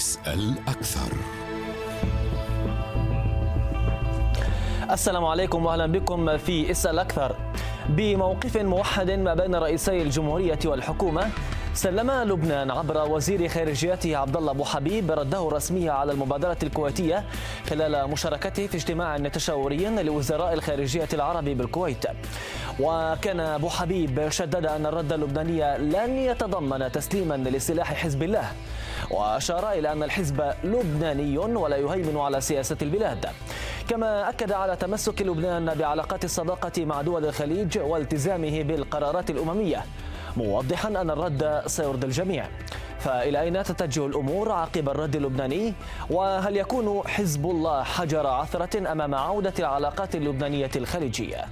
اسأل أكثر السلام عليكم وأهلا بكم في اسال أكثر بموقف موحد ما بين رئيسي الجمهورية والحكومة سلم لبنان عبر وزير خارجيته عبد الله أبو حبيب رده الرسمي على المبادرة الكويتية خلال مشاركته في اجتماع تشاوري لوزراء الخارجيه العرب بالكويت. وكان أبو حبيب شدد أن الرد اللبناني لن يتضمن تسليما لسلاح حزب الله. وأشار إلى أن الحزب لبناني ولا يهيمن على سياسة البلاد. كما أكد على تمسك لبنان بعلاقات الصداقة مع دول الخليج والتزامه بالقرارات الأممية. موضحا أن الرد سيرضي الجميع فإلى أين تتجه الأمور عقب الرد اللبناني وهل يكون حزب الله حجر عثرة أمام عودة العلاقات اللبنانية الخليجية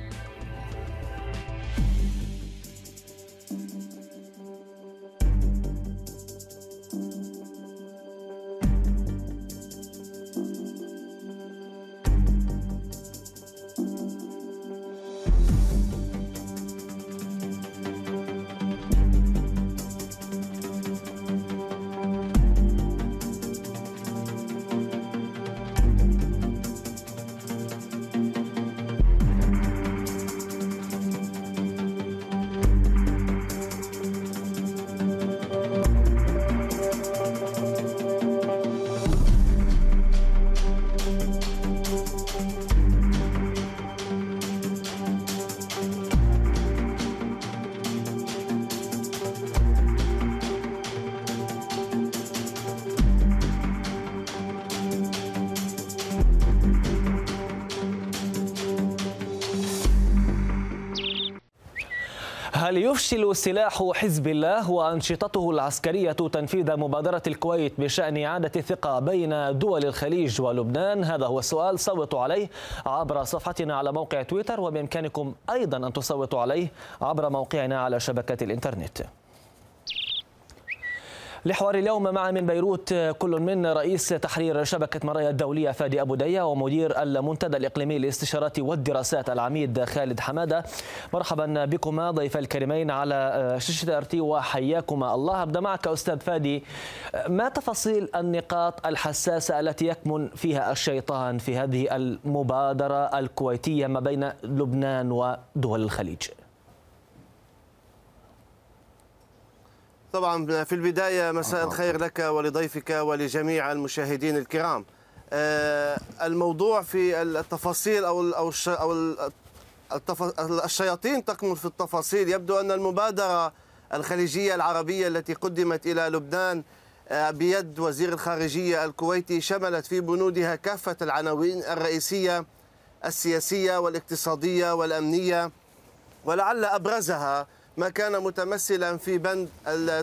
هل يفشل سلاح حزب الله وأنشطته العسكرية تنفيذ مبادرة الكويت بشأن إعادة الثقة بين دول الخليج ولبنان؟ هذا هو السؤال صوتوا عليه عبر صفحتنا على موقع تويتر وبإمكانكم أيضا أن تصوتوا عليه عبر موقعنا على شبكة الإنترنت لحوار اليوم مع من بيروت كل من رئيس تحرير شبكة مرايا الدولية فادي أبو دية ومدير المنتدى الإقليمي للاستشارات والدراسات العميد خالد حمادة مرحبا بكما ضيف الكريمين على شاشة ارتي وحياكما الله أبدأ معك أستاذ فادي ما تفاصيل النقاط الحساسة التي يكمن فيها الشيطان في هذه المبادرة الكويتية ما بين لبنان ودول الخليج؟ طبعا في البداية مساء الخير لك ولضيفك ولجميع المشاهدين الكرام. الموضوع في التفاصيل أو أو الشياطين تكمن في التفاصيل. يبدو أن المبادرة الخليجية العربية التي قدمت إلى لبنان بيد وزير الخارجية الكويتي شملت في بنودها كافة العناوين الرئيسية السياسية والاقتصادية والأمنية ولعل أبرزها ما كان متمثلا في بند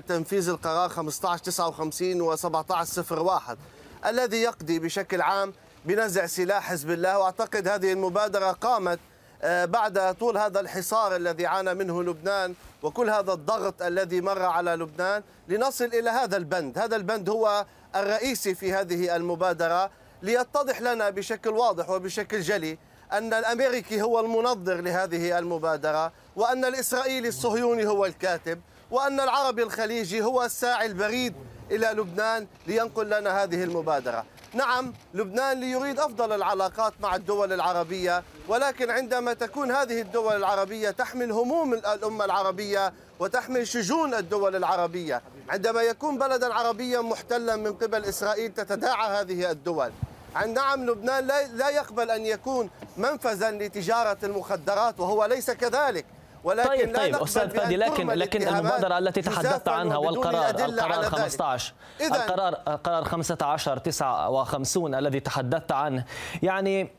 تنفيذ القرار 1559 و 1701 الذي يقضي بشكل عام بنزع سلاح حزب الله. وأعتقد هذه المبادرة قامت بعد طول هذا الحصار الذي عانى منه لبنان وكل هذا الضغط الذي مر على لبنان لنصل إلى هذا البند، هذا البند هو الرئيسي في هذه المبادرة ليتضح لنا بشكل واضح وبشكل جلي أن الأمريكي هو المنظر لهذه المبادرة وأن الإسرائيلي الصهيوني هو الكاتب وأن العربي الخليجي هو الساعي البريد إلى لبنان لينقل لنا هذه المبادرة. نعم لبنان يريد أفضل العلاقات مع الدول العربية ولكن عندما تكون هذه الدول العربية تحمل هموم الأمة العربية وتحمل شجون الدول العربية عندما يكون بلدا عربيا محتلا من قبل إسرائيل تتداعى هذه الدول. نعم لبنان لا يقبل أن يكون منفذا لتجارة المخدرات وهو ليس كذلك. ولكن طيب لا طيب أستاذ فادي لكن لكن المبادرة التي تحدثت عنها والقرار القرار 15 القرار القرار 15 59 الذي تحدثت عنه. يعني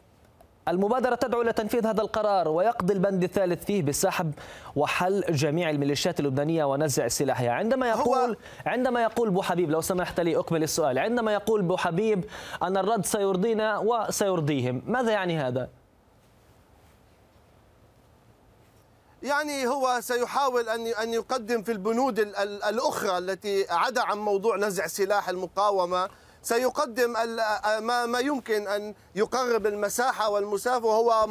المبادرة تدعو إلى تنفيذ هذا القرار ويقضي البند الثالث فيه بالسحب وحل جميع الميليشيات اللبنانية ونزع سلاحها. عندما يقول عندما يقول بو حبيب لو سمحت لي أكمل السؤال. عندما يقول بو حبيب أن الرد سيرضينا وسيرضيهم ماذا يعني هذا؟ يعني هو سيحاول أن أن يقدم في البنود الأخرى التي عدا عن موضوع نزع سلاح المقاومة. سيقدم ما يمكن أن يقرب المساحة والمسافه وهو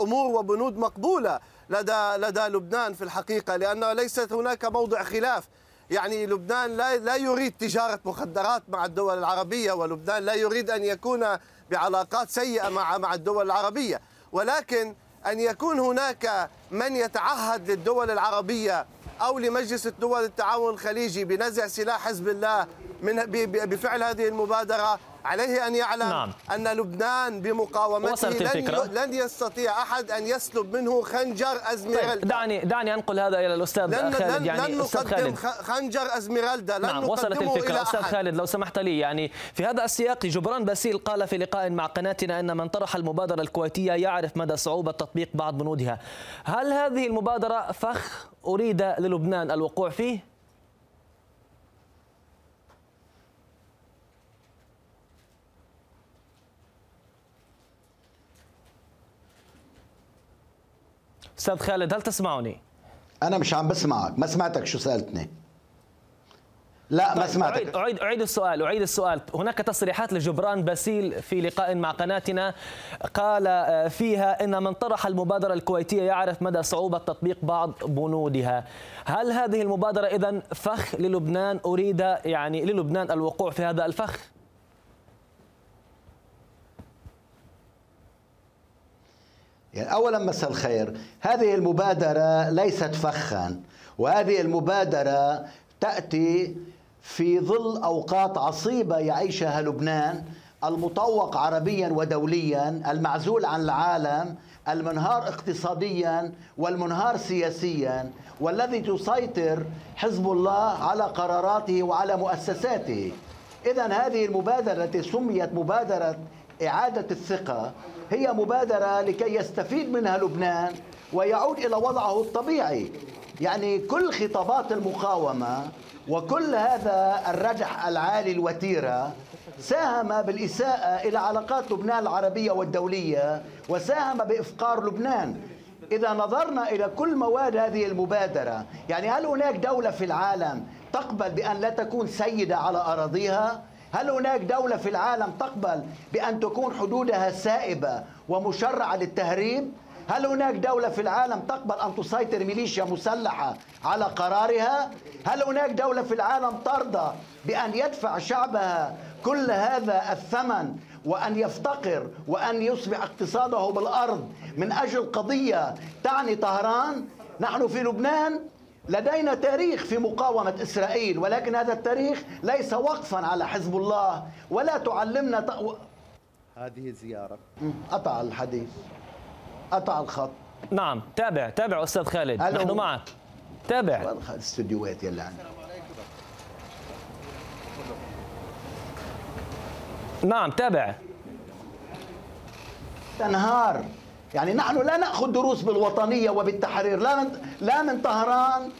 أمور وبنود مقبولة لدى لدى لبنان في الحقيقة لأن ليست هناك موضع خلاف. يعني لبنان لا لا يريد تجارة مخدرات مع الدول العربية ولبنان لا يريد أن يكون بعلاقات سيئة مع مع الدول العربية. ولكن أن يكون هناك من يتعهد للدول العربية أو لمجلس الدول التعاون الخليجي بنزع سلاح حزب الله من بفعل هذه المبادرة عليه أن يعلم نعم. أن لبنان بمقاومته لن, لن يستطيع أحد أن يسلب منه خنجر أزميرالدا طيب دعني دعني أنقل هذا إلى الأستاذ لن خالد لن يعني لن أستاذ خالد خنجر أزميرالدا لن نعم وصلت الفكرة أستاذ أحد. خالد لو سمحت لي يعني في هذا السياق جبران باسيل قال في لقاء مع قناتنا أن من طرح المبادرة الكويتية يعرف مدى صعوبة تطبيق بعض بنودها هل هذه المبادرة فخ أريد للبنان الوقوع فيه؟ أستاذ خالد هل تسمعني؟ أنا مش عم بسمعك ما سمعتك شو سألتني. لا ما طيب، سمعتك. أعيد, أعيد, أعيد السؤال أعيد السؤال. هناك تصريحات لجبران باسيل في لقاء مع قناتنا. قال آه، فيها إن من طرح المبادرة الكويتية يعرف مدى صعوبة تطبيق بعض بنودها. هل هذه المبادرة إذا فخ للبنان؟ أريد يعني للبنان الوقوع في هذا الفخ؟ يعني أولا مساء الخير. هذه المبادرة ليست فخا وهذه المبادرة تأتي في ظل أوقات عصيبة يعيشها لبنان المطوق عربيا ودوليا المعزول عن العالم المنهار اقتصاديا والمنهار سياسيا والذي تسيطر حزب الله على قراراته وعلى مؤسساته. إذا هذه المبادرة التي سميت مبادرة إعادة الثقة هي مبادرة لكي يستفيد منها لبنان ويعود إلى وضعه الطبيعي. يعني كل خطابات المقاومة وكل هذا الرجح العالي الوتيرة ساهم بالإساءة إلى علاقات لبنان العربية والدولية وساهم بإفقار لبنان. إذا نظرنا إلى كل مواد هذه المبادرة يعني هل هناك دولة في العالم تقبل بأن لا تكون سيدة على أراضيها؟ هل هناك دولة في العالم تقبل بأن تكون حدودها سائبة ومشرعة للتهريب؟ هل هناك دولة في العالم تقبل أن تسيطر ميليشيا مسلحة على قرارها؟ هل هناك دولة في العالم ترضى بأن يدفع شعبها كل هذا الثمن وأن يفتقر وأن يصبح اقتصاده بالأرض من أجل قضية تعني طهران؟ نحن في لبنان لدينا تاريخ في مقاومة إسرائيل ولكن هذا التاريخ ليس وقفا على حزب الله ولا تعلمنا ت... هذه الزيارة قطع الحديث. قطع الخط. نعم تابع تابع أستاذ خالد نحن معك. تابع. الاستديوهات يلي عندنا نعم تابع. تنهار. يعني نحن لا نأخذ دروس بالوطنية وبالتحرير لا من لا من طهران.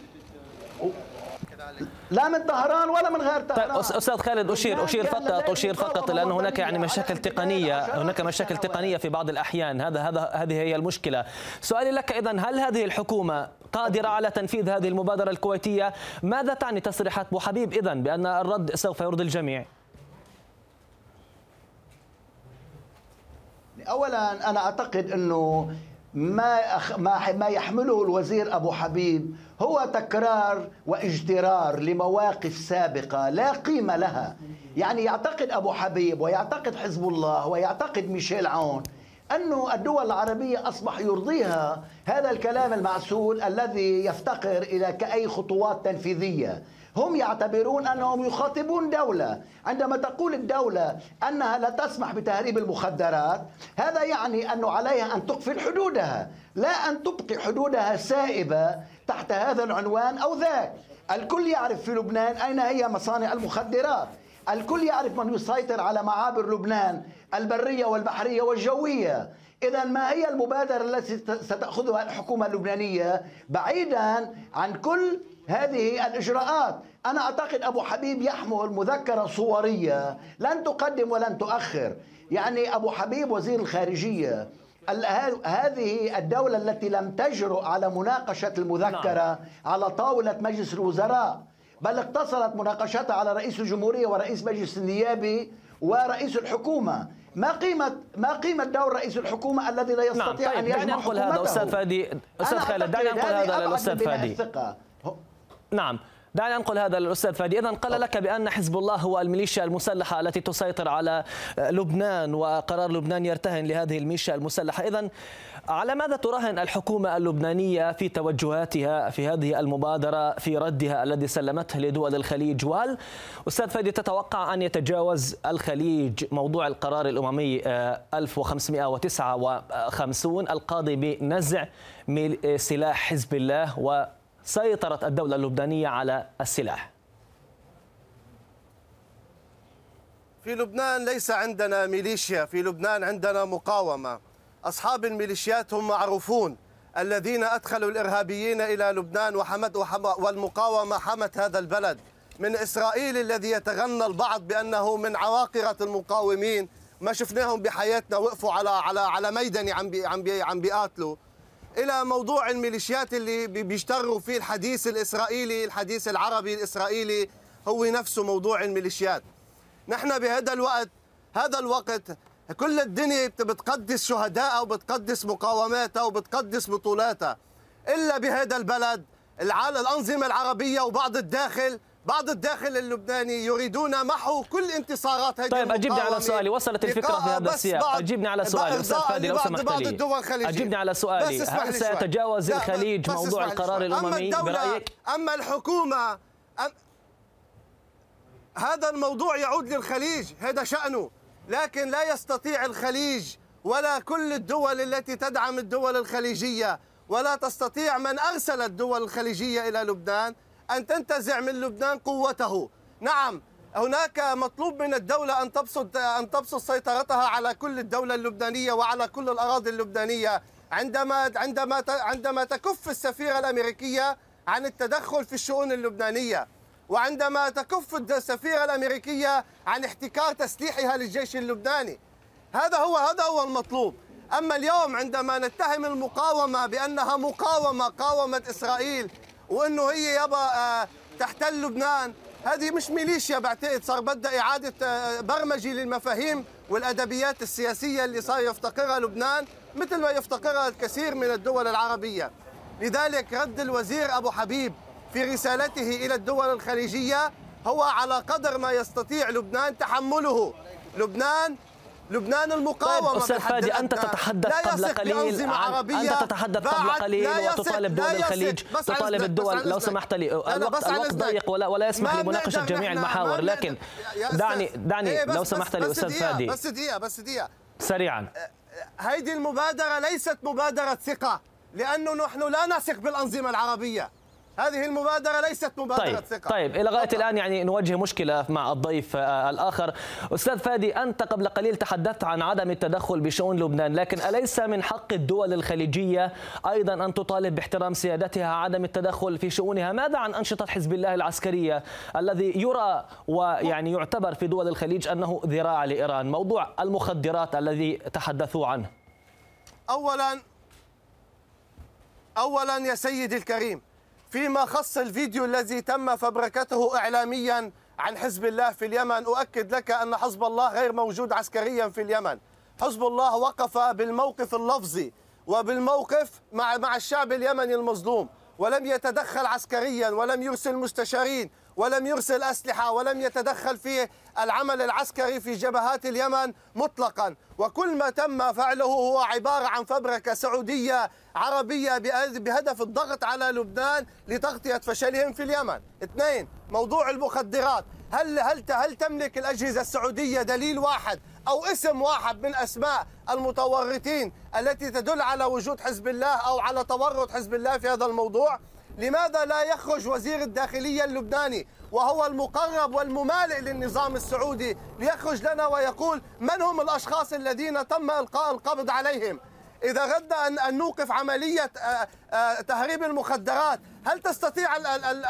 لا من طهران ولا من غير طهران. طيب أستاذ خالد اشير أشير فقط أشير فقط لأن هناك يعني مشاكل تقنيه هناك مشاكل تقنية في بعض الأحيان. هذا هذا هذه هي المشكلة. سؤالي لك اذا هل هذه الحكومة قادرة على تنفيذ هذه المبادرة الكويتية؟ ماذا تعني تصريحات أبو حبيب اذا بأن الرد سوف يرضي الجميع؟ اولا أنا أعتقد إنه ما ما ما يحمله الوزير أبو حبيب هو تكرار واجترار لمواقف سابقة لا قيمة لها. يعني يعتقد أبو حبيب ويعتقد حزب الله ويعتقد ميشيل عون أن الدول العربية أصبح يرضيها هذا الكلام المعسول الذي يفتقر إلى كأي خطوات تنفيذية. هم يعتبرون أنهم يخاطبون دولة، عندما تقول الدولة أنها لا تسمح بتهريب المخدرات، هذا يعني انه عليها أن تقفل حدودها، لا أن تبقي حدودها سائبة تحت هذا العنوان أو ذاك. الكل يعرف في لبنان أين هي مصانع المخدرات، الكل يعرف من يسيطر على معابر لبنان البرية والبحرية والجوية، إذا ما هي المبادرة التي ستأخذها الحكومة اللبنانية؟ بعيدا عن كل هذه الإجراءات أنا أعتقد أبو حبيب يحمل مذكرة صورية لن تقدم ولن تؤخر يعني أبو حبيب وزير الخارجية هذه الدولة التي لم تجرؤ على مناقشة المذكرة نعم. على طاولة مجلس الوزراء بل اقتصرت مناقشتها على رئيس الجمهورية ورئيس مجلس النيابي ورئيس الحكومة ما قيمة ما قيمة دور رئيس الحكومة الذي لا يستطيع نعم. طيب. أن يجمع دعني أنقل هذا أستاذ فادي أستاذ خالد دعني أنقل هذا للأستاذ فادي نعم. دعني أنقل هذا للأستاذ فادي. إذا قال لك بأن حزب الله هو الميليشيا المسلحة التي تسيطر على لبنان وقرار لبنان يرتهن لهذه الميليشيا المسلحة. إذا على ماذا تراهن الحكومة اللبنانية في توجهاتها في هذه المبادرة في ردها الذي سلمته لدول الخليج؟ وهل أستاذ فادي تتوقع أن يتجاوز الخليج موضوع القرار الأممي 1559 القاضي بنزع سلاح حزب الله وسيطرة الدولة اللبنانية على السلاح. في لبنان ليس عندنا ميليشيا في لبنان عندنا مقاومة. أصحاب الميليشيات هم معروفون الذين أدخلوا الإرهابيين إلى لبنان وحمد والمقاومة حمت هذا البلد. من إسرائيل الذي يتغنى البعض بأنه من عواقرة المقاومين. ما شفناهم بحياتنا وقفوا على على على ميدني عم بي عم بي عم بيقاتلوا. إلى موضوع الميليشيات اللي بيشتغلوا فيه الحديث الإسرائيلي الحديث العربي الإسرائيلي هو نفسه موضوع الميليشيات. نحن بهذا الوقت هذا الوقت كل الدنيا بتقدس شهدائها وبتقدس مقاوماتها وبتقدس بطولاتها. إلا بهذا البلد الأنظمة العربية وبعض الداخل بعض الداخل اللبناني يريدون محو كل انتصارات هذه طيب اجبني على سؤالي. وصلت الفكرة في هذا السياق. اجبني على سؤالي. أستاذ فادي لو سمحت لي اجبني على سؤالي. هل سيتجاوز الخليج موضوع القرار الأممي؟ برأيك؟ أما الحكومة أم هذا الموضوع يعود للخليج هذا شأنه. لكن لا يستطيع الخليج ولا كل الدول التي تدعم الدول الخليجية ولا تستطيع من أرسل الدول الخليجية إلى لبنان أن تنتزع من لبنان قوته. نعم هناك مطلوب من الدولة أن تبسط أن تبسط سيطرتها على كل الدولة اللبنانية وعلى كل الأراضي اللبنانية. عندما عندما عندما تكف السفيرة الأمريكية عن التدخل في الشؤون اللبنانية وعندما تكف السفيرة الأمريكية عن احتكار تسليحها للجيش اللبناني. هذا هو هذا هو المطلوب. أما اليوم عندما نتهم المقاومة بأنها مقاومة قاومت إسرائيل وأنه هي يبا آه، تحتل لبنان. هذه مش ميليشيا بعتقد صار بدها إعادة آه، برمجة للمفاهيم والأدبيات السياسية اللي صار يفتقرها لبنان مثل ما يفتقرها الكثير من الدول العربية. لذلك رد الوزير أبو حبيب في رسالته إلى الدول الخليجية هو على قدر ما يستطيع لبنان تحمله. لبنان لبنان المقاومة طيب أستاذ فادي أنت تتحدث قبل قليل عن أنت تتحدث قبل قليل وتطالب دول الخليج تطالب الدول. لو سمحت لي الوقت, الوقت ضيق ولا ولا يسمح لمناقشة جميع المحاور لكن دعني دعني إيه لو سمحت لي أستاذ فادي. بس دقيقة بس دقيقة. سريعا. هيدي المبادرة ليست مبادرة ثقة لأنه نحن لا نثق بالأنظمة العربية. هذه المبادرة ليست مبادرة طيب ثقة. طيب إلى غاية الآن يعني نواجه مشكلة مع الضيف آه، الآخر. أستاذ فادي أنت قبل قليل تحدثت عن عدم التدخل بشؤون لبنان لكن أليس من حق الدول الخليجية أيضا أن تطالب باحترام سيادتها عدم التدخل في شؤونها؟ ماذا عن أنشطة حزب الله العسكرية الذي يرى ويعني يعتبر في دول الخليج أنه ذراع لإيران؟ موضوع المخدرات الذي تحدثوا عنه. أولا أولا يا سيدي الكريم فيما خص الفيديو الذي تم فبركته إعلاميا عن حزب الله في اليمن أؤكد لك أن حزب الله غير موجود عسكريا في اليمن. حزب الله وقف بالموقف اللفظي وبالموقف مع مع الشعب اليمني المظلوم ولم يتدخل عسكريا ولم يرسل مستشارين ولم يرسل أسلحة ولم يتدخل في العمل العسكري في جبهات اليمن مطلقا. وكل ما تم فعله هو عبارة عن فبركة سعودية عربية بهدف الضغط على لبنان لتغطية فشلهم في اليمن. اثنين موضوع المخدرات. هل هل هل تملك الأجهزة السعودية دليل واحد أو اسم واحد من أسماء المتورطين التي تدل على وجود حزب الله أو على تورط حزب الله في هذا الموضوع؟ لماذا لا يخرج وزير الداخلية اللبناني وهو المقرب والممالئ للنظام السعودي ليخرج لنا ويقول من هم الأشخاص الذين تم إلقاء القبض عليهم؟ إذا غد أن نوقف عملية آه، آه، تهريب المخدرات هل تستطيع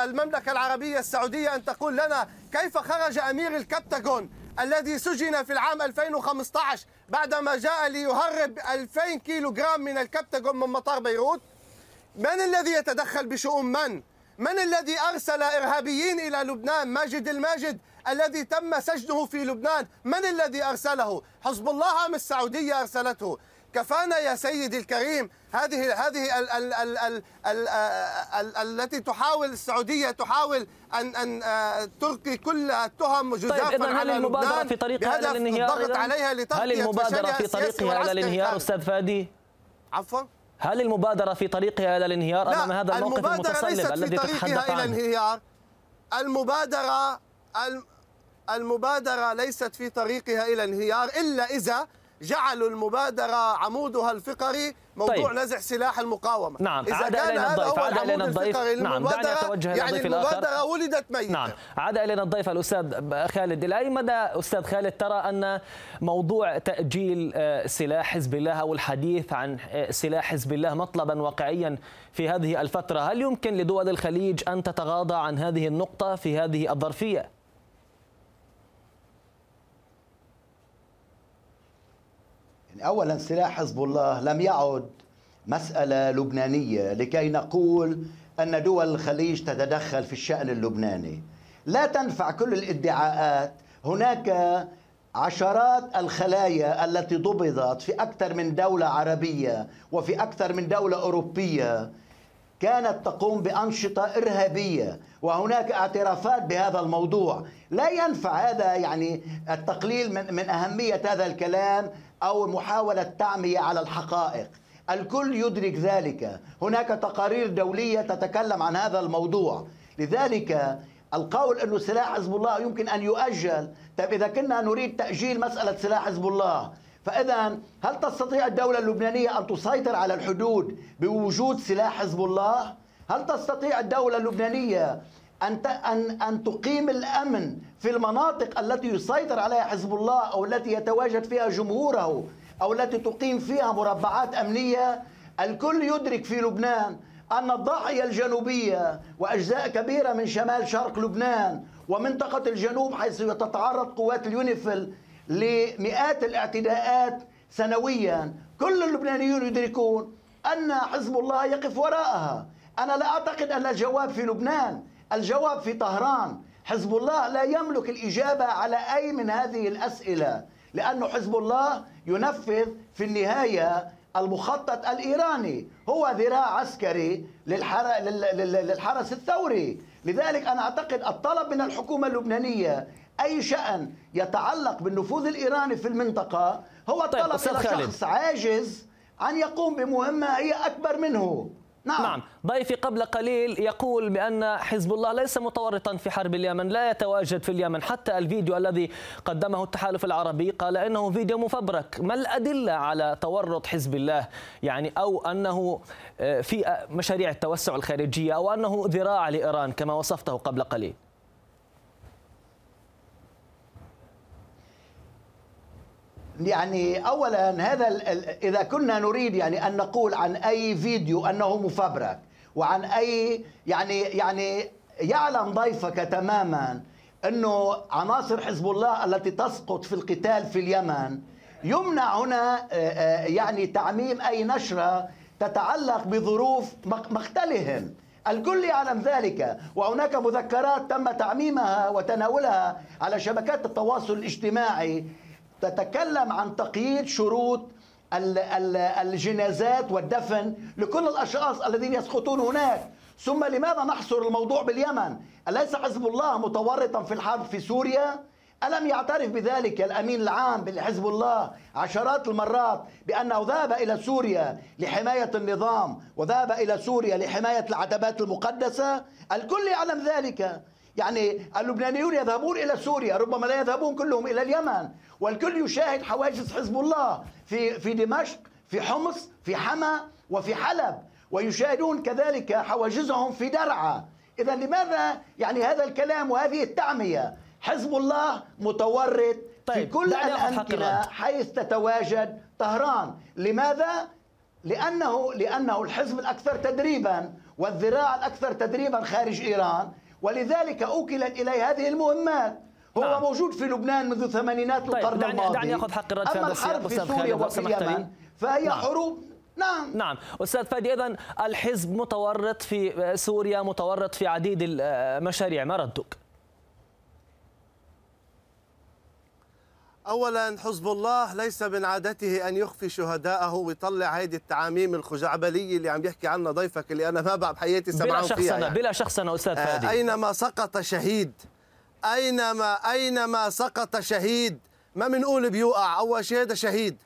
المملكة العربية السعودية أن تقول لنا كيف خرج أمير الكبتاغون الذي سجن في العام 2015 بعدما جاء ليهرب 2000 كيلو جرام من الكبتاغون من مطار بيروت؟ من الذي يتدخل بشؤون من؟ من الذي أرسل إرهابيين إلى لبنان؟ ماجد الماجد الذي تم سجنه في لبنان من الذي أرسله؟ حزب الله أم السعودية أرسلته؟ كفانا يا سيدي الكريم هذه هذه ال ال ال ال ال ال التي تحاول السعودية تحاول ان أن تلقي كل التهم جزافا طيب على هل المبادره في طريقها إلى الانهيار الضغط عليها هل المبادرة في طريقها إلى الانهيار أستاذ فادي عفوا هل المبادرة في طريقها إلى الانهيار أمام هذا الموقف المتصلب الذي تتحدث عنه؟ الانهيار المبادرة المبادرة ليست في طريقها إلى الانهيار إلا إذا جعلوا المبادرة عمودها الفقري موضوع طيب. نزع سلاح المقاومة. نعم إذا عاد كان إلينا الضيف؟ عاد إلينا الضيف؟ نعم دعني أتوجه يعني الضيف الآخر. المبادرة ولدت ميتة. نعم عاد إلينا الضيف الأستاذ خالد؟ إلى أي مدى أستاذ خالد ترى أن موضوع تأجيل آه، سلاح حزب الله أو الحديث عن آه، سلاح حزب الله مطلبا واقعيا في هذه الفترة هل يمكن لدول الخليج أن تتغاضى عن هذه النقطة في هذه الظرفية؟ أولا سلاح حزب الله لم يعد مسألة لبنانية لكي نقول أن دول الخليج تتدخل في الشأن اللبناني. لا تنفع كل الادعاءات. هناك عشرات الخلايا التي ضبطت في أكثر من دولة عربية وفي أكثر من دولة أوروبية. كانت تقوم بأنشطة إرهابية وهناك اعترافات بهذا الموضوع. لا ينفع هذا يعني التقليل من, من أهمية هذا الكلام أو محاولة تعمية على الحقائق. الكل يدرك ذلك. هناك تقارير دولية تتكلم عن هذا الموضوع. لذلك القول أنه سلاح حزب الله يمكن أن يؤجل. طيب إذا كنا نريد تأجيل مسألة سلاح حزب الله فإذا هل تستطيع الدولة اللبنانية أن تسيطر على الحدود بوجود سلاح حزب الله؟ هل تستطيع الدولة اللبنانية أن أن أن تقيم الأمن في المناطق التي يسيطر عليها حزب الله أو التي يتواجد فيها جمهوره أو التي تقيم فيها مربعات أمنية الكل يدرك في لبنان أن الضاحية الجنوبية وأجزاء كبيرة من شمال شرق لبنان ومنطقة الجنوب حيث تتعرض قوات اليونيفيل لمئات الاعتداءات سنويا. كل اللبنانيون يدركون أن حزب الله يقف وراءها. أنا لا أعتقد أن الجواب في لبنان الجواب في طهران. حزب الله لا يملك الإجابة على أي من هذه الأسئلة لأن حزب الله ينفذ في النهاية المخطط الإيراني. هو ذراع عسكري للحرس الثوري. لذلك أنا أعتقد الطلب من الحكومة اللبنانية أي شأن يتعلق بالنفوذ الإيراني في المنطقة هو طيب طلب إلى شخص عاجز أن يقوم بمهمة هي أكبر منه. نعم. نعم. ضيفي قبل قليل يقول بأن حزب الله ليس متورطا في حرب اليمن لا يتواجد في اليمن. حتى الفيديو الذي قدمه التحالف العربي قال إنه فيديو مفبرك. ما الأدلة على تورط حزب الله؟ يعني أو أنه آه، في مشاريع التوسع الخارجية أو أنه ذراع لإيران كما وصفته قبل قليل؟ يعني اولا هذا إذا كنا نريد يعني أن نقول عن أي فيديو أنه مفبرك وعن أي يعني يعني يعلم ضيفك تماما إنه عناصر حزب الله التي تسقط في القتال في اليمن يمنع هنا آه، آه، يعني تعميم أي نشرة تتعلق بظروف مقتلهم الكل يعلم ذلك وهناك مذكرات تم تعميمها وتناولها على شبكات التواصل الاجتماعي. تتكلم عن تقييد شروط الجنازات والدفن لكل الأشخاص الذين يسقطون هناك. ثم لماذا نحصر الموضوع باليمن؟ أليس حزب الله متورطا في الحرب في سوريا؟ ألم يعترف بذلك الأمين العام لحزب الله عشرات المرات بأنه ذهب إلى سوريا لحماية النظام وذهب إلى سوريا لحماية العتبات المقدسة؟ الكل يعلم ذلك. يعني اللبنانيون يذهبون إلى سوريا ربما لا يذهبون كلهم إلى اليمن. والكل يشاهد حواجز حزب الله في في دمشق في حمص في حما وفي حلب ويشاهدون كذلك حواجزهم في درعا. إذا لماذا يعني هذا الكلام وهذه التعمية؟ حزب الله متورط طيب في كل الأمكنة حيث تتواجد طهران. لماذا؟ لأنه لأنه الحزب الأكثر تدريبا والذراع الأكثر تدريبا خارج إيران. ولذلك أوكلت إليه هذه المهمات هو نعم. موجود في لبنان منذ ثمانينات طيب القرن دعني الماضي. دعني أخذ حق الرد في هذا السياق في سوريا وفي اليمن فهي نعم. حروب. نعم. نعم. أستاذ فادي اذا الحزب متورط في سوريا متورط في عديد المشاريع. ما ردك؟ اولا حزب الله ليس من عادته أن يخفي شهداءه ويطلع هيدي التعاميم الخزعبليه اللي عم يحكي عنها ضيفك اللي أنا ما بعد بحياتي سمعان بلا شخصنا يعني. بلا شخصنا أستاذ آه، فادي. أينما سقط شهيد اينما أينما سقط شهيد ما بنقول بيوقع أول شيء هذا شهيد.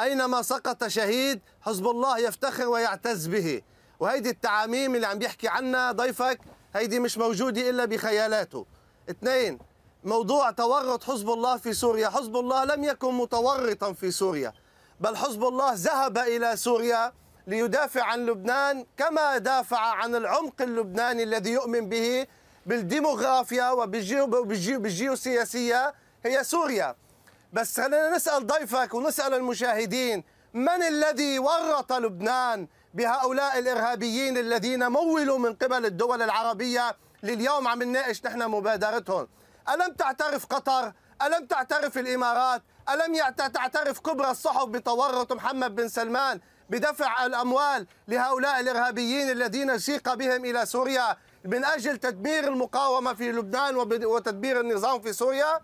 أينما سقط شهيد حزب الله يفتخر ويعتز به. وهيدي التعاميم اللي عم يحكي عنها ضيفك هيدي مش موجودة إلا بخيالاته. اثنين موضوع تورط حزب الله في سوريا. حزب الله لم يكن متورطا في سوريا بل حزب الله ذهب إلى سوريا ليدافع عن لبنان كما دافع عن العمق اللبناني الذي يؤمن به بالديموغرافيا وبالجيوسياسية هي سوريا. بس خلينا نسأل ضيفك ونسأل المشاهدين من الذي ورط لبنان بهؤلاء الإرهابيين الذين مولوا من قبل الدول العربية لليوم عم نناقش نحن مبادرتهم؟ ألم تعترف قطر؟ ألم تعترف الإمارات؟ ألم تعترف كبرى الصحف بتورط محمد بن سلمان بدفع الأموال لهؤلاء الإرهابيين الذين سيق بهم إلى سوريا من أجل تدمير المقاومة في لبنان وتدمير النظام في سوريا؟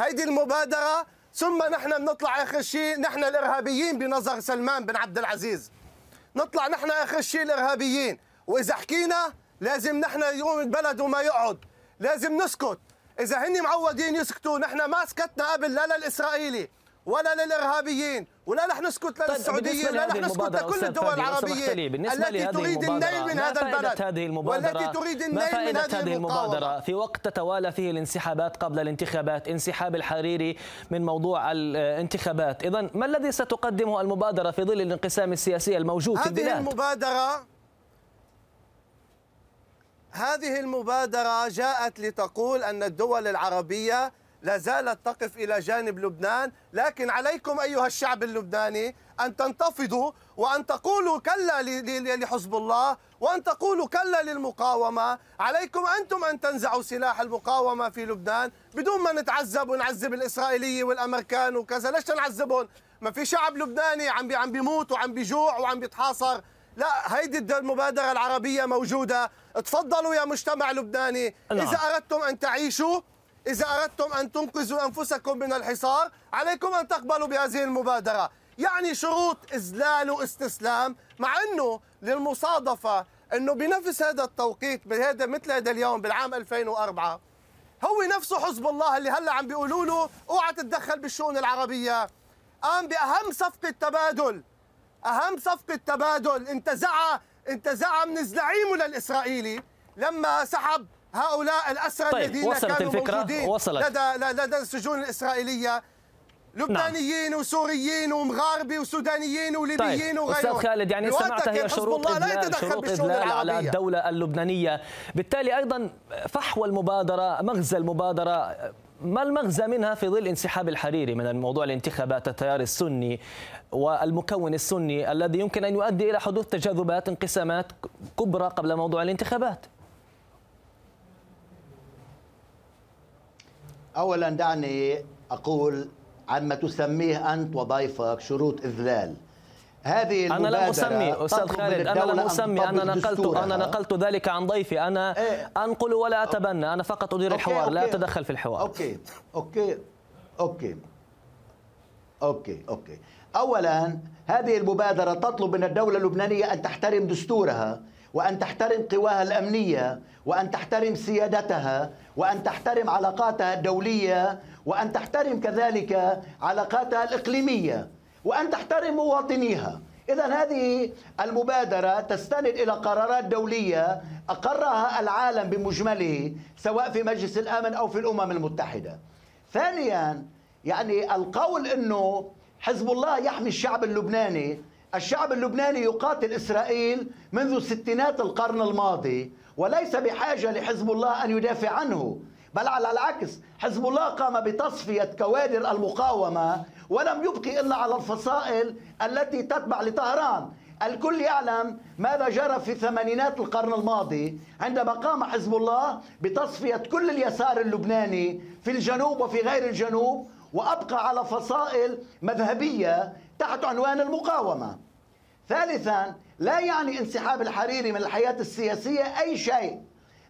هيدي المبادرة ثم نحن بنطلع آخر شيء نحن الإرهابيين بنظر سلمان بن عبد العزيز. نطلع نحن آخر شيء الإرهابيين. وإذا حكينا لازم نحن يقوم البلد وما يقعد. لازم نسكت. إذا هن معودين يسكتوا نحن ما سكتنا قبل لا للإسرائيلي ولا للإرهابيين ولا رح نسكت طيب للسعوديه ولا رح نسكت لكل الدول العربية التي تريد النيل من هذا البلد هذه المبادرة والتي تريد النيل من هذه, هذه المبادرة. في وقت تتوالى فيه الانسحابات قبل الانتخابات انسحاب الحريري من موضوع الانتخابات. اذا ما الذي ستقدمه المبادرة في ظل الانقسام السياسي الموجود في البلاد؟ هذه المبادرة هذه المبادرة جاءت لتقول أن الدول العربية لا زالت تقف إلى جانب لبنان لكن عليكم أيها الشعب اللبناني أن تنتفضوا وأن تقولوا كلا لحزب الله وأن تقولوا كلا للمقاومة. عليكم أنتم أن تنزعوا سلاح المقاومة في لبنان بدون ما نتعذب ونعذب الإسرائيلية والأمريكان وكذا ليش نعذبهم ما في شعب لبناني عم عم بيموت وعم بيجوع وعم بيتحاصر. لا هيدي المبادرة العربية موجودة. تفضلوا يا مجتمع لبناني. نعم. إذا أردتم أن تعيشوا إذا أردتم أن تنقذوا أنفسكم من الحصار عليكم أن تقبلوا بهذه المبادرة. يعني شروط إذلال واستسلام مع أنه للمصادفة أنه بنفس هذا التوقيت بهذا مثل هذا اليوم بالعام 2004 هو نفسه حزب الله اللي هلأ عم بيقولوا له أوعى تتدخل بالشؤون العربية. قام بأهم صفقة تبادل. أهم صفقة تبادل انتزعها انتزعها من الزعيم الاسرائيلي لما سحب هؤلاء الأسرى طيب الذين وصلت كانوا الفكرة موجودين وصلت. لدى لدى السجون الإسرائيلية لبنانيين نعم. وسوريين ومغاربه وسودانيين وليبيين طيب. وغيرهم أستاذ خالد يعني استمعت هي شروط إدلال شروط إدلال على الدولة اللبنانية بالتالي أيضا فحوى المبادرة مغزى المبادرة ما المغزى منها في ظل انسحاب الحريري من الموضوع الانتخابات التيار السني والمكون السني الذي يمكن أن يؤدي إلى حدوث تجاذبات انقسامات كبرى قبل موضوع الانتخابات؟ أولا دعني أقول عما تسميه أنت وضيفك شروط إذلال. هذه أنا لم أسمي أستاذ خالد أنا لم أسمي أنا نقلت أنا نقلت ذلك عن ضيفي. أنا إيه؟ أنقل ولا أتبنى أنا فقط أدير الحوار okay. لا أتدخل في الحوار. okay okay okay. okay okay. اولا هذه المبادرة تطلب من الدولة اللبنانية أن تحترم دستورها وأن تحترم قواها الأمنية وأن تحترم سيادتها وأن تحترم علاقاتها الدولية وأن تحترم كذلك علاقاتها الإقليمية. وأن تحترم مواطنيها. إذا هذه المبادرة تستند إلى قرارات دولية أقرها العالم بمجمله سواء في مجلس الأمن أو في الأمم المتحدة. ثانيا يعني القول أنه حزب الله يحمي الشعب اللبناني. الشعب اللبناني يقاتل إسرائيل منذ ستينات القرن الماضي وليس بحاجة لحزب الله أن يدافع عنه. بل على العكس. حزب الله قام بتصفية كوادر المقاومة ولم يبقي إلا على الفصائل التي تتبع لطهران. الكل يعلم ماذا جرى في ثمانينات القرن الماضي عندما قام حزب الله بتصفية كل اليسار اللبناني في الجنوب وفي غير الجنوب وأبقى على فصائل مذهبية تحت عنوان المقاومة. ثالثا لا يعني انسحاب الحريري من الحياة السياسية أي شيء.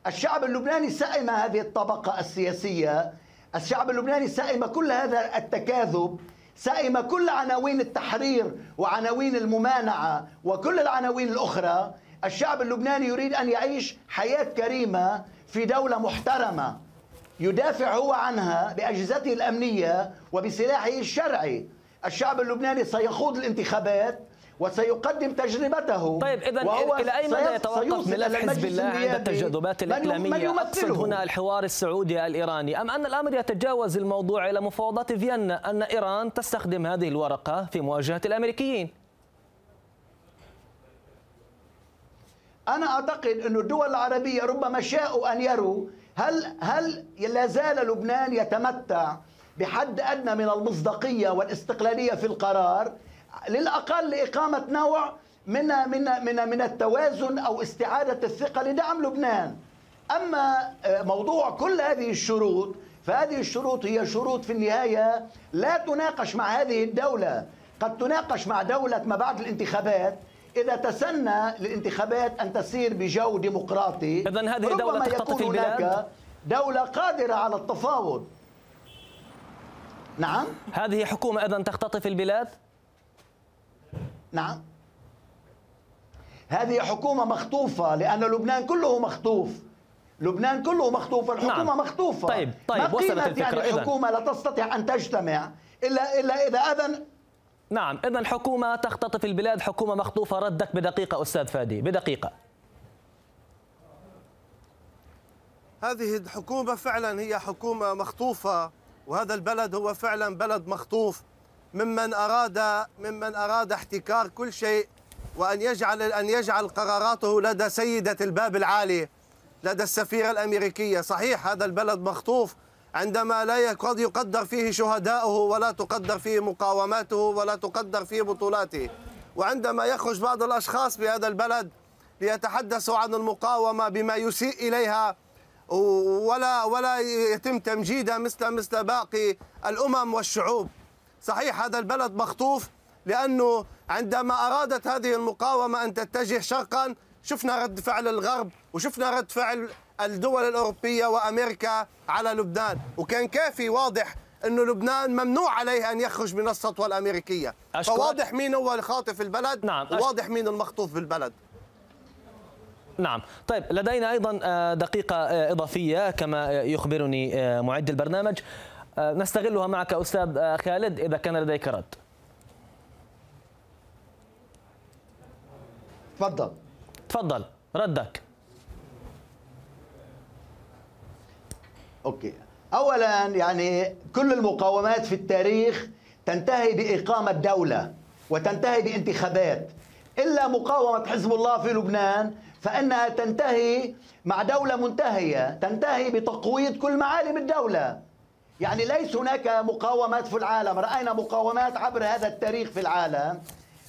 الشعب اللبناني سئم هذه الطبقة السياسية. الشعب اللبناني سئم كل هذا التكاذب سئم كل عناوين التحرير وعناوين الممانعة وكل العناوين الأخرى. الشعب اللبناني يريد أن يعيش حياة كريمة في دولة محترمة يدافع هو عنها بأجهزته الأمنية وبسلاحه الشرعي. الشعب اللبناني سيخوض الانتخابات وسيقدم تجربته. طيب اذا إلى أي مدى يتوقف ملف حزب الله عند التجاذبات الاقليميه أقصد هنا الحوار السعودي الإيراني. أم أن الأمر يتجاوز الموضوع إلى مفاوضات فيينا أن إيران تستخدم هذه الورقة في مواجهة الأمريكيين؟ أنا أعتقد أن الدول العربية ربما شاءوا أن يروا هل هل لا زال لبنان يتمتع بحد أدنى من المصداقية والاستقلالية في القرار؟ للأقل لإقامة نوع من من من من التوازن أو استعادة الثقة لدعم لبنان. أما آه، موضوع كل هذه الشروط فهذه الشروط هي شروط في النهاية لا تناقش مع هذه الدولة. قد تناقش مع دولة ما بعد الانتخابات. إذا تسنى للانتخابات أن تسير بجو ديمقراطي إذا هذه دولة تختطف البلاد. دولة قادرة على التفاوض. نعم؟ هذه حكومة إذا تختطف البلاد؟ نعم. هذه حكومة مخطوفة لأن لبنان كله مخطوف. لبنان كله مخطوف الحكومة نعم. مخطوفة. طيب طيب وصلت الفكرة يعني الحكومة لا تستطيع أن تجتمع إلا إلا إذا أذن. نعم إذا حكومة تختطف البلاد حكومة مخطوفة. ردك بدقيقة أستاذ فادي بدقيقة. هذه الحكومة فعلا هي حكومة مخطوفة وهذا البلد هو فعلا بلد مخطوف. ممن أراد ممن أراد احتكار كل شيء وأن يجعل أن يجعل قراراته لدى سيدة الباب العالي لدى السفيرة الأمريكية. صحيح هذا البلد مخطوف عندما لا يقدر فيه شهداؤه ولا تقدر فيه مقاوماته ولا تقدر فيه بطولاته. وعندما يخرج بعض الأشخاص بهذا البلد ليتحدثوا عن المقاومة بما يسيء إليها ولا ولا يتم تمجيدها مثل مثل باقي الأمم والشعوب. صحيح هذا البلد مخطوف لأنه عندما أرادت هذه المقاومة أن تتجه شرقا شفنا رد فعل الغرب وشفنا رد فعل الدول الأوروبية وأمريكا على لبنان. وكان كافي واضح أنه لبنان ممنوع عليه أن يخرج من السطوة الأمريكية. أشكر. فواضح مين هو الخاطف البلد نعم. وواضح مين المخطوف بالبلد نعم. طيب لدينا أيضا آه، دقيقة آه، إضافية كما يخبرني آه، معد البرنامج. نستغلها معك أستاذ خالد إذا كان لديك رد. تفضل. تفضل ردك. أوكي. اولا يعني كل المقاومات في التاريخ تنتهي بإقامة دولة وتنتهي بانتخابات. إلا مقاومة حزب الله في لبنان فإنها تنتهي مع دولة منتهية تنتهي بتقويض كل معالم الدولة. يعني ليس هناك مقاومات في العالم. رأينا مقاومات عبر هذا التاريخ في العالم.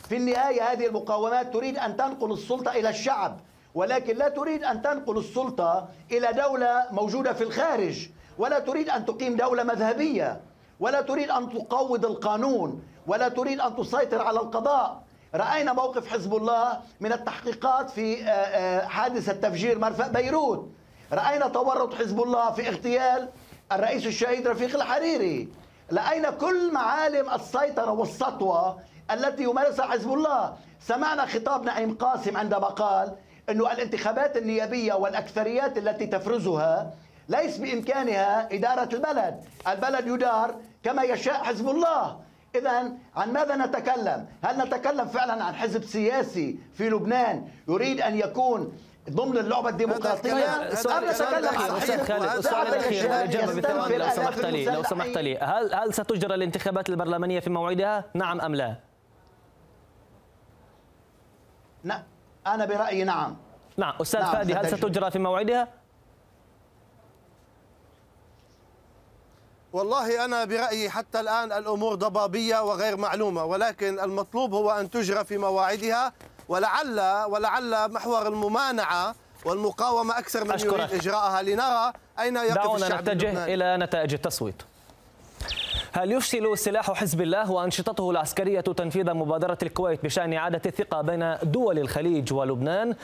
في النهاية هذه المقاومات تريد أن تنقل السلطة إلى الشعب ولكن لا تريد أن تنقل السلطة إلى دولة موجودة في الخارج ولا تريد أن تقيم دولة مذهبية ولا تريد أن تقوض القانون ولا تريد أن تسيطر على القضاء. رأينا موقف حزب الله من التحقيقات في آه، آه، حادثة تفجير مرفأ بيروت. رأينا تورط حزب الله في اغتيال الرئيس الشهيد رفيق الحريري. رأينا كل معالم السيطرة والسطوة التي يمارسها حزب الله؟ سمعنا خطاب نعيم قاسم عندما قال أنه الانتخابات النيابية والأكثريات التي تفرزها ليس بإمكانها إدارة البلد. البلد يدار كما يشاء حزب الله. إذا عن ماذا نتكلم؟ هل نتكلم فعلا عن حزب سياسي في لبنان يريد أن يكون ضمن اللعبة الديمقراطية أم نتكلم عن أستاذ خالد السؤال بثواني لو سمحت لي لو سمحت لي هل هل ستجرى الانتخابات البرلمانية في موعدها؟ نعم أم لا؟ نعم أنا برأيي نعم نعم أستاذ نعم فادي هل ستجرى في موعدها؟ والله أنا برأيي حتى الآن الأمور ضبابية وغير معلومة ولكن المطلوب هو أن تجرى في مواعيدها ولعل ولعل محور الممانعة والمقاومة أكثر من أشكرك. يريد إجراءها. لنرى أين يقف دعونا نتجه إلى نتائج التصويت. هل يفشل سلاح حزب الله وأنشطته العسكرية تنفيذ مبادرة الكويت بشأن إعادة الثقة بين دول الخليج ولبنان؟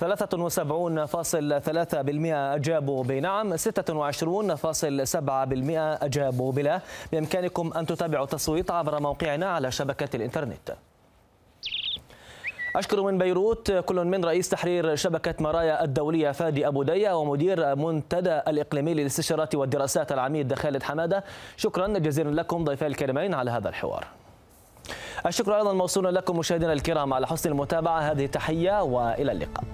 73.3% أجابوا بنعم. 26.7% أجابوا بلا. بإمكانكم أن تتابعوا التصويت عبر موقعنا على شبكة الإنترنت. أشكر من بيروت كل من رئيس تحرير شبكة مرايا الدولية فادي أبو ديا ومدير منتدى الإقليمي للاستشارات والدراسات العميد خالد حمادة. شكرا جزيلا لكم ضيفي الكريمين على هذا الحوار. الشكر أيضا موصول لكم مشاهدينا الكرام على حسن المتابعة. هذه تحية وإلى اللقاء.